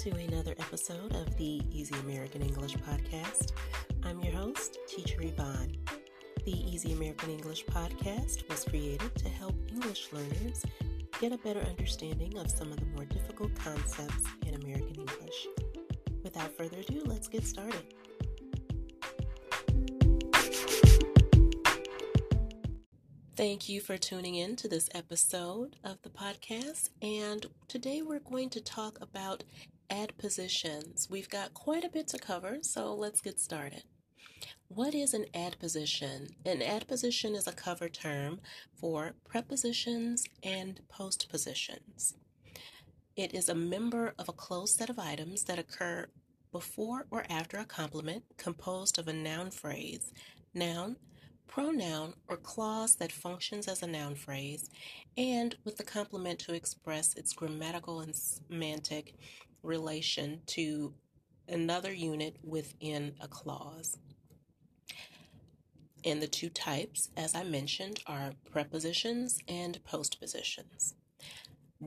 to another episode of the Easy American English Podcast. I'm your host, Teacher Yvonne. The Easy American English Podcast was created to help English learners get a better understanding of some of the more difficult concepts in American English. Without further ado, let's get started. Thank you for tuning in to this episode of the podcast. And today we're going to talk about adpositions. We've got quite a bit to cover, so let's get started. What is an adposition? An adposition is a cover term for prepositions and postpositions. It is a member of a closed set of items that occur before or after a complement composed of a noun phrase, noun, pronoun or clause that functions as a noun phrase, and with the complement to express its grammatical and semantic relation to another unit within a clause. And the two types, as I mentioned, are prepositions and postpositions.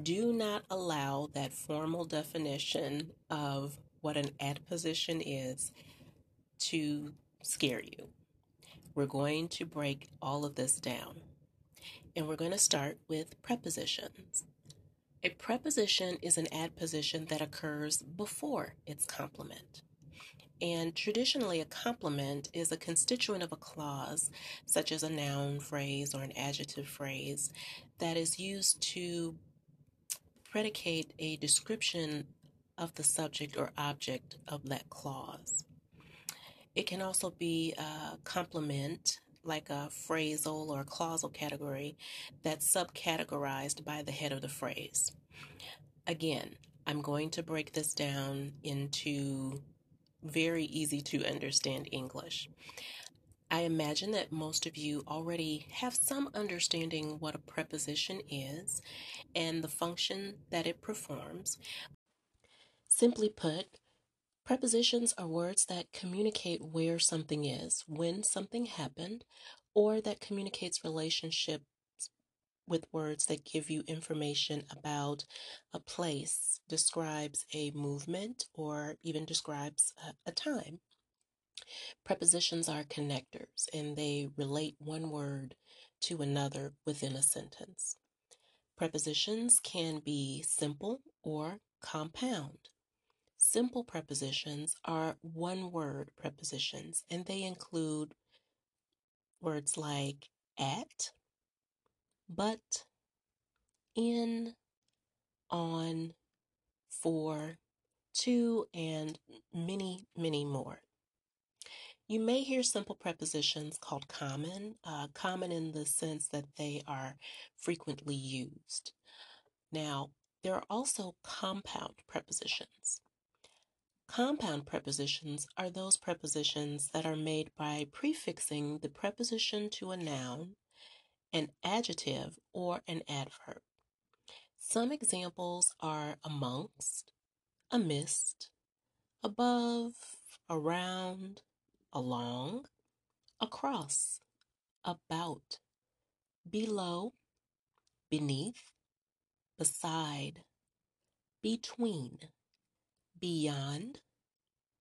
Do not allow that formal definition of what an adposition is to scare you. We're going to break all of this down. And we're going to start with prepositions. A preposition is an adposition that occurs before its complement. And traditionally, a complement is a constituent of a clause, such as a noun phrase or an adjective phrase, that is used to predicate a description of the subject or object of that clause. It can also be a complement, like a phrasal or clausal category that's subcategorized by the head of the phrase. Again, I'm going to break this down into very easy to understand English. I imagine that most of you already have some understanding what a preposition is and the function that it performs. Simply put, Prepositions are words that communicate where something is, when something happened, or that communicates relationships with words that give you information about a place, describes a movement, or even describes a, a time. Prepositions are connectors and they relate one word to another within a sentence. Prepositions can be simple or compound. Simple prepositions are one word prepositions, and they include words like at, but, in, on, for, to, and many, many more. You may hear simple prepositions called common, uh, common in the sense that they are frequently used. Now, there are also compound prepositions. Compound prepositions are those prepositions that are made by prefixing the preposition to a noun, an adjective, or an adverb. Some examples are amongst, amidst, above, around, along, across, about, below, beneath, beside, between beyond,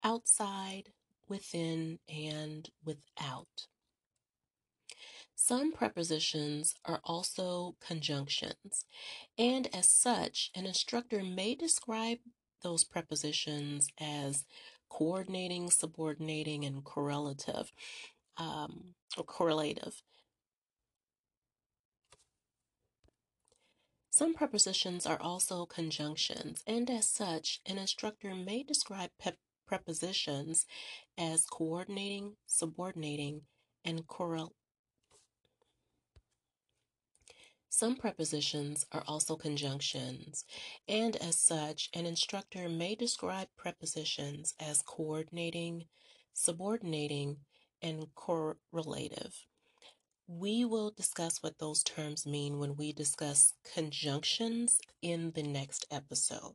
outside, within, and without. Some prepositions are also conjunctions, and as such, an instructor may describe those prepositions as coordinating, subordinating, and correlative um, or correlative. Some prepositions are also conjunctions, and as such, an instructor may describe prepositions as coordinating, subordinating, and correl. Some prepositions are also conjunctions, and as such, an instructor may describe prepositions as coordinating, subordinating, and correlative. We will discuss what those terms mean when we discuss conjunctions in the next episode.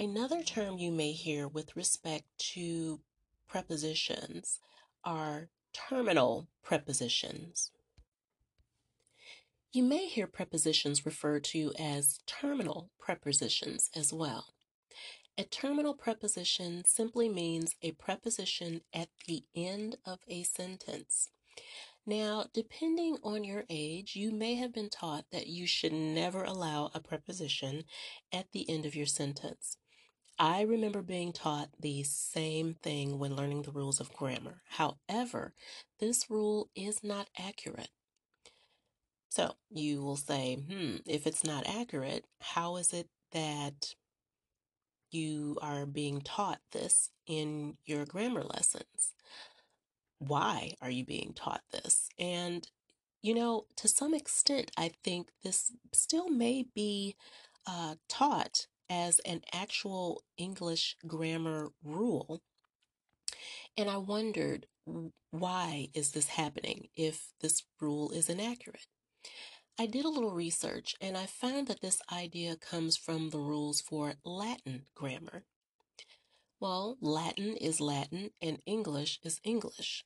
Another term you may hear with respect to prepositions are terminal prepositions. You may hear prepositions referred to as terminal prepositions as well. A terminal preposition simply means a preposition at the end of a sentence. Now, depending on your age, you may have been taught that you should never allow a preposition at the end of your sentence. I remember being taught the same thing when learning the rules of grammar. However, this rule is not accurate. So you will say, hmm, if it's not accurate, how is it that you are being taught this in your grammar lessons? Why are you being taught this? And, you know, to some extent, I think this still may be uh, taught as an actual English grammar rule. And I wondered, why is this happening if this rule is inaccurate? I did a little research and I found that this idea comes from the rules for Latin grammar. Well, Latin is Latin and English is English.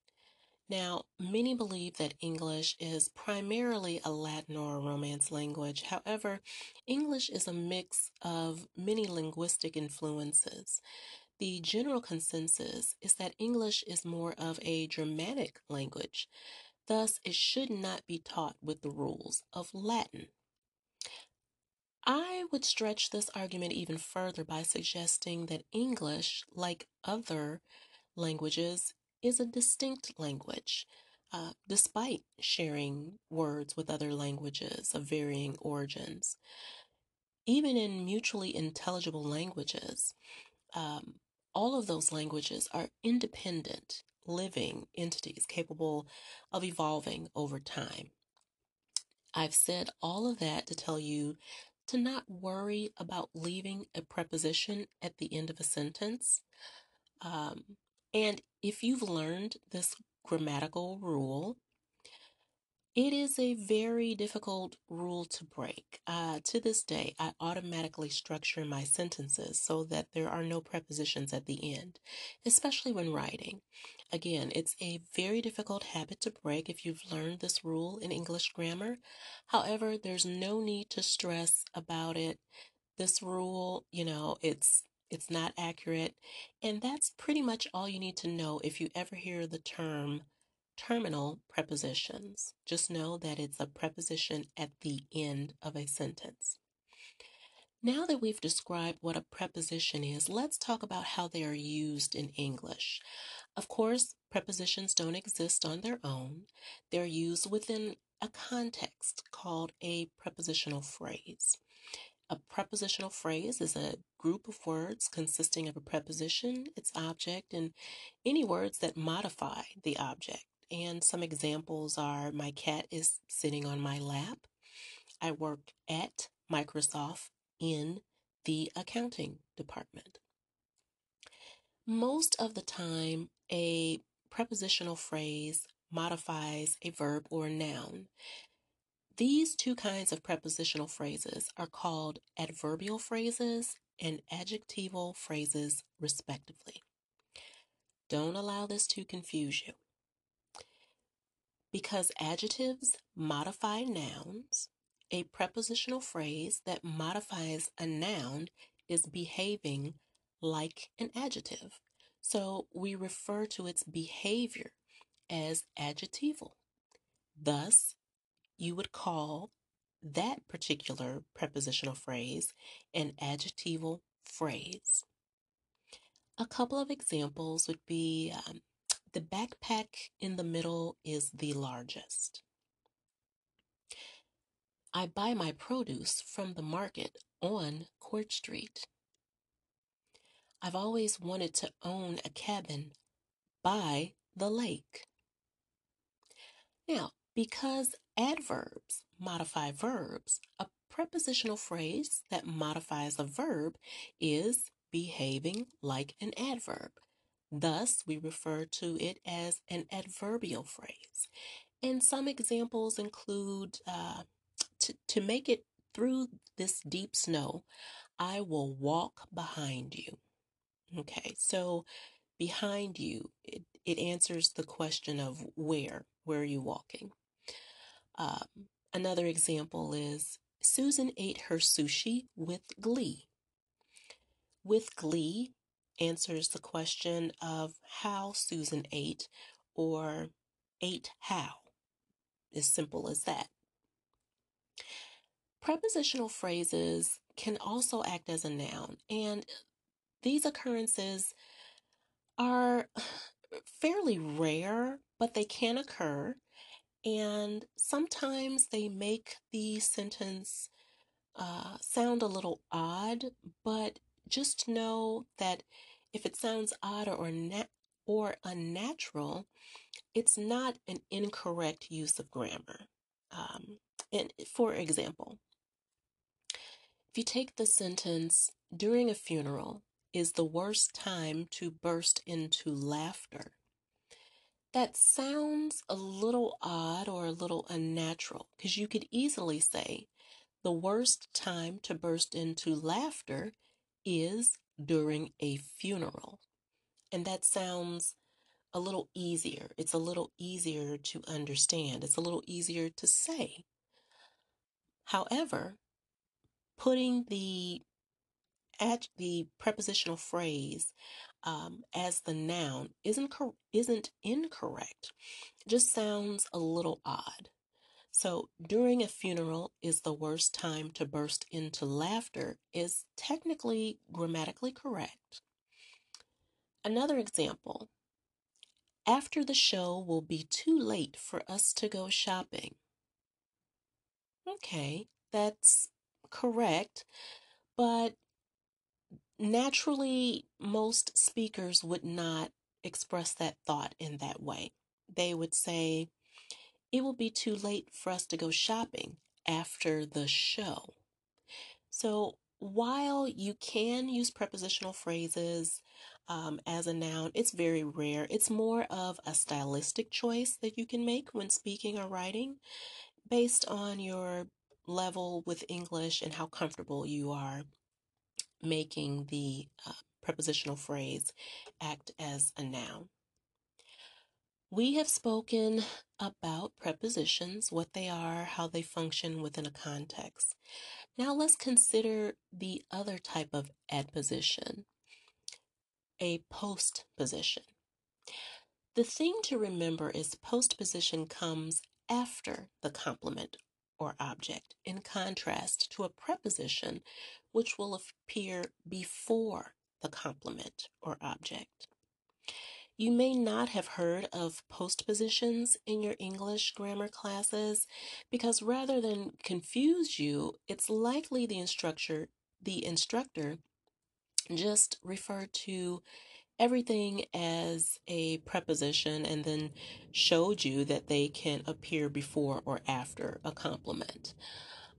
Now, many believe that English is primarily a Latin or a Romance language. However, English is a mix of many linguistic influences. The general consensus is that English is more of a Germanic language. Thus, it should not be taught with the rules of Latin. I would stretch this argument even further by suggesting that English, like other languages, is a distinct language, uh, despite sharing words with other languages of varying origins. Even in mutually intelligible languages, um, all of those languages are independent living entities capable of evolving over time. I've said all of that to tell you to not worry about leaving a preposition at the end of a sentence. Um, and if you've learned this grammatical rule, it is a very difficult rule to break. Uh, to this day, I automatically structure my sentences so that there are no prepositions at the end, especially when writing. Again, it's a very difficult habit to break if you've learned this rule in English grammar. However, there's no need to stress about it. This rule, you know, it's it's not accurate, and that's pretty much all you need to know if you ever hear the term terminal prepositions. Just know that it's a preposition at the end of a sentence. Now that we've described what a preposition is, let's talk about how they are used in English. Of course, prepositions don't exist on their own. They're used within a context called a prepositional phrase. A prepositional phrase is a group of words consisting of a preposition, its object, and any words that modify the object. And some examples are my cat is sitting on my lap. I work at Microsoft in the accounting department. Most of the time, a prepositional phrase modifies a verb or a noun. These two kinds of prepositional phrases are called adverbial phrases and adjectival phrases, respectively. Don't allow this to confuse you. Because adjectives modify nouns, a prepositional phrase that modifies a noun is behaving like an adjective. So we refer to its behavior as adjectival. Thus, you would call that particular prepositional phrase an adjectival phrase. A couple of examples would be um, the backpack in the middle is the largest. I buy my produce from the market on Court Street. I've always wanted to own a cabin by the lake. Now, because adverbs modify verbs, a prepositional phrase that modifies a verb is behaving like an adverb. Thus, we refer to it as an adverbial phrase. And some examples include uh, to, make it through this deep snow, I will walk behind you. Okay, so behind you, it, it answers the question of where, where are you walking? Um, another example is Susan ate her sushi with glee. with glee answers the question of how Susan ate or ate how. As simple as that. Prepositional phrases can also act as a noun, and these occurrences are fairly rare, but they can occur, and sometimes they make the sentence uh, sound a little odd, but just know that if it sounds odd or or unnatural, it's not an incorrect use of grammar. Um, and for example, if you take the sentence, during a funeral is the worst time to burst into laughter, that sounds a little odd or a little unnatural because you could easily say, the worst time to burst into laughter is during a funeral. And that sounds a little easier. It's a little easier to understand. It's a little easier to say. However, putting the at the prepositional phrase um, as the noun isn't isn't incorrect. It just sounds a little odd. So, during a funeral is the worst time to burst into laughter is technically grammatically correct. Another example after the show will be too late for us to go shopping. Okay, that's correct, but naturally, most speakers would not express that thought in that way. They would say, it will be too late for us to go shopping after the show. So while you can use prepositional phrases um, as a noun, it's very rare. It's more of a stylistic choice that you can make when speaking or writing based on your level with English and how comfortable you are making the uh, prepositional phrase act as a noun. We have spoken about prepositions, what they are, how they function within a context. Now let's consider the other type of adposition, a postposition. The thing to remember is postposition comes after the complement or object, in contrast to a preposition which will appear before the complement or object. You may not have heard of postpositions in your English grammar classes because rather than confuse you, it's likely the instructor the instructor just referred to everything as a preposition and then showed you that they can appear before or after a complement.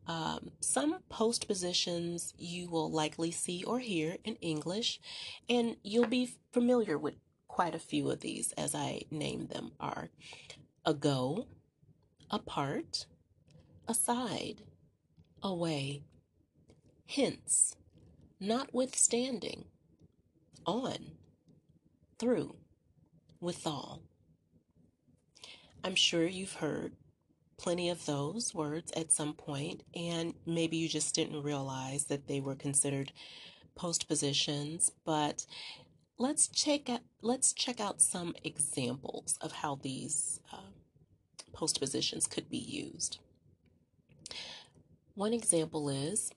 Um, some postpositions you will likely see or hear in English, and you'll be familiar with quite a few of these as I name them are ago, apart, aside, away, hence, notwithstanding, on, through, withal. I'm sure you've heard plenty of those words at some point, and maybe you just didn't realize that they were considered postpositions, but let's check out let's check out some examples of how these uh, postpositions could be used. One example is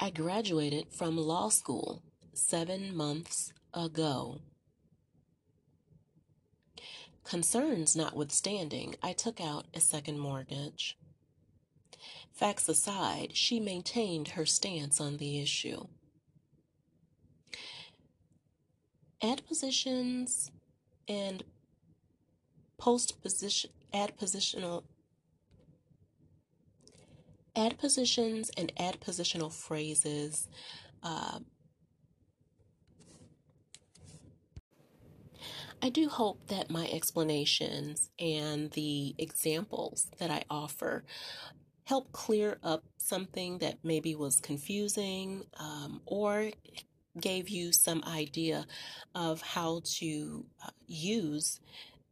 I graduated from law school seven months ago. Concerns notwithstanding, I took out a second mortgage. Facts aside, she maintained her stance on the issue. adpositions and postposition adpositional adpositions and adpositional phrases uh, I do hope that my explanations and the examples that I offer help clear up something that maybe was confusing um, or gave you some idea of how to uh, use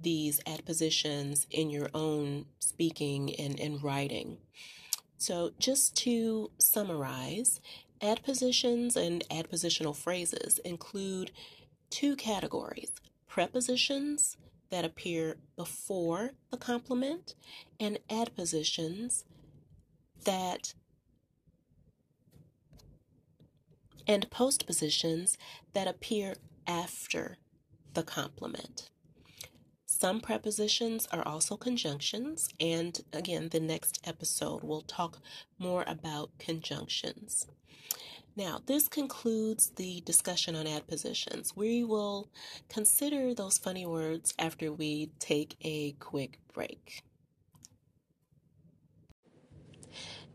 these adpositions in your own speaking and, and writing. So, just to summarize, Adpositions and adpositional phrases include two categories prepositions that appear before the complement and adpositions that and postpositions that appear after the complement. Some prepositions are also conjunctions, and again, the next episode will talk more about conjunctions. Now, this concludes the discussion on adpositions. We will consider those funny words after we take a quick break.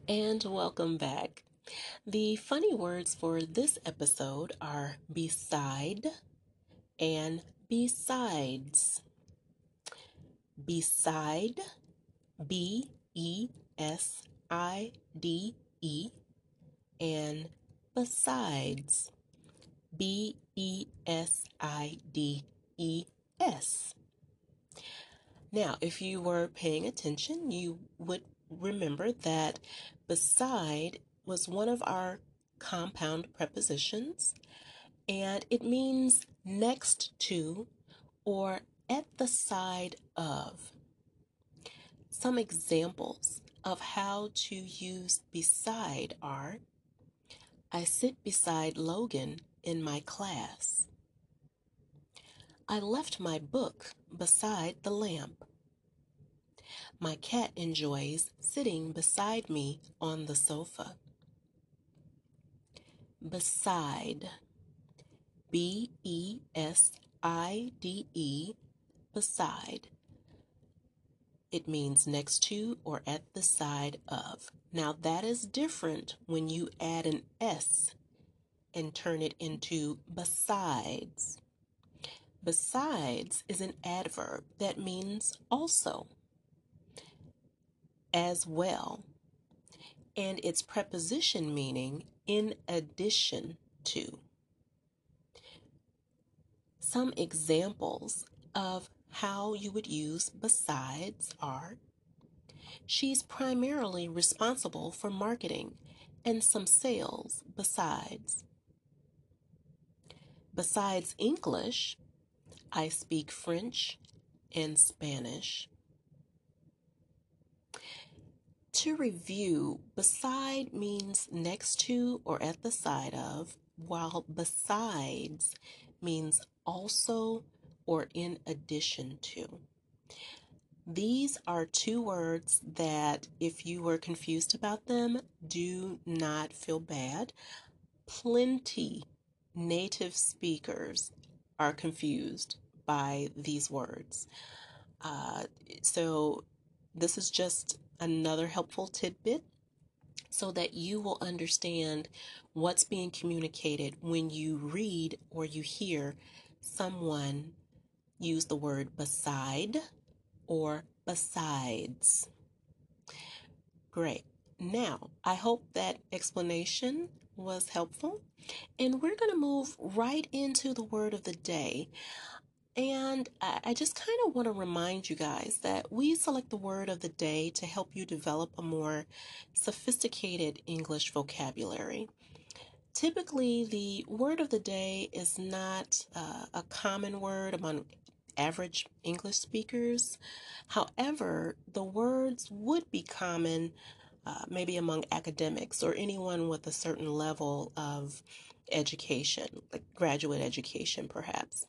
And welcome back. The funny words for this episode are beside and besides. Beside, B E S I D E, and besides, B E S I D E S. Now, if you were paying attention, you would remember that beside was one of our compound prepositions, and it means next to or at the side of. Some examples of how to use beside are I sit beside Logan in my class. I left my book beside the lamp. My cat enjoys sitting beside me on the sofa. Beside. B E S I D E. Beside. It means next to or at the side of. Now that is different when you add an S and turn it into besides. Besides is an adverb that means also, as well, and its preposition meaning in addition to. Some examples of how you would use besides are she's primarily responsible for marketing and some sales besides. Besides English, I speak French and Spanish. To review, beside means next to or at the side of, while besides means also or in addition to. These are two words that, if you were confused about them, do not feel bad. Plenty native speakers are confused by these words. Uh, so, this is just another helpful tidbit so that you will understand what's being communicated when you read or you hear someone use the word beside or besides. Great. Now, I hope that explanation was helpful. And we're going to move right into the word of the day. And I just kind of want to remind you guys that we select the word of the day to help you develop a more sophisticated English vocabulary. Typically, the word of the day is not uh, a common word among average English speakers. However, the words would be common uh, maybe among academics or anyone with a certain level of education, like graduate education, perhaps.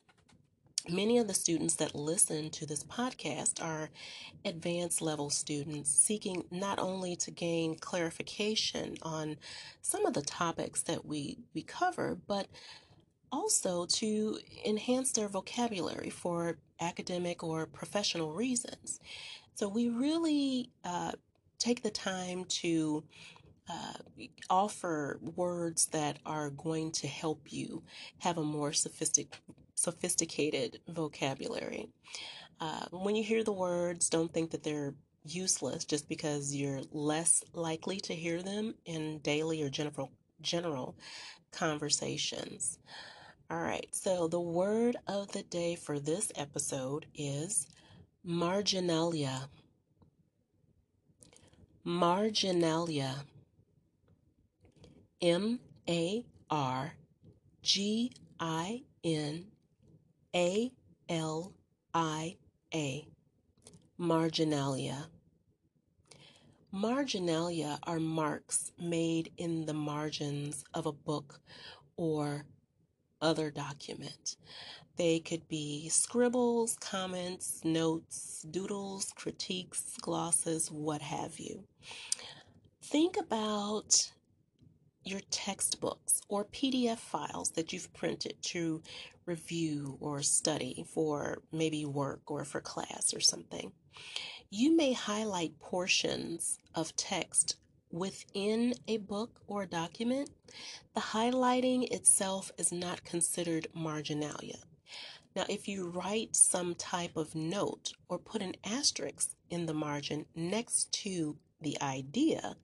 Many of the students that listen to this podcast are advanced level students seeking not only to gain clarification on some of the topics that we, we cover, but also to enhance their vocabulary for academic or professional reasons. So we really uh, take the time to uh, offer words that are going to help you have a more sophistic, sophisticated vocabulary. Uh, when you hear the words, don't think that they're useless just because you're less likely to hear them in daily or general general conversations. All right, so the word of the day for this episode is marginalia. Marginalia. M A R G I N A L I A. Marginalia. Marginalia are marks made in the margins of a book or other document. They could be scribbles, comments, notes, doodles, critiques, glosses, what have you. Think about your textbooks or PDF files that you've printed to review or study for maybe work or for class or something. You may highlight portions of text within a book or a document. The highlighting itself is not considered marginalia. Now, if you write some type of note or put an asterisk in the margin next to the idea,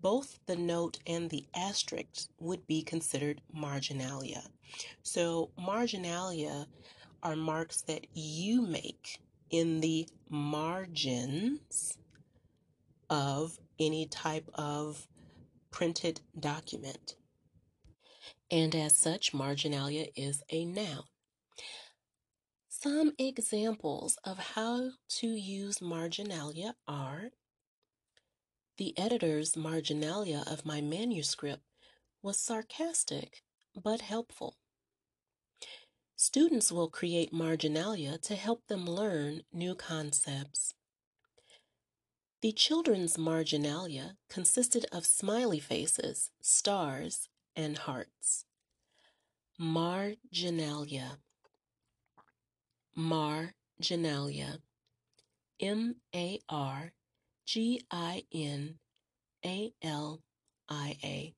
both the note and the asterisk would be considered marginalia. So, marginalia are marks that you make in the margins of any type of printed document. And as such, marginalia is a noun. Some examples of how to use marginalia are the editor's marginalia of my manuscript was sarcastic but helpful. Students will create marginalia to help them learn new concepts. The children's marginalia consisted of smiley faces, stars, and hearts. Marginalia marginalia. M A R G I N A L I A.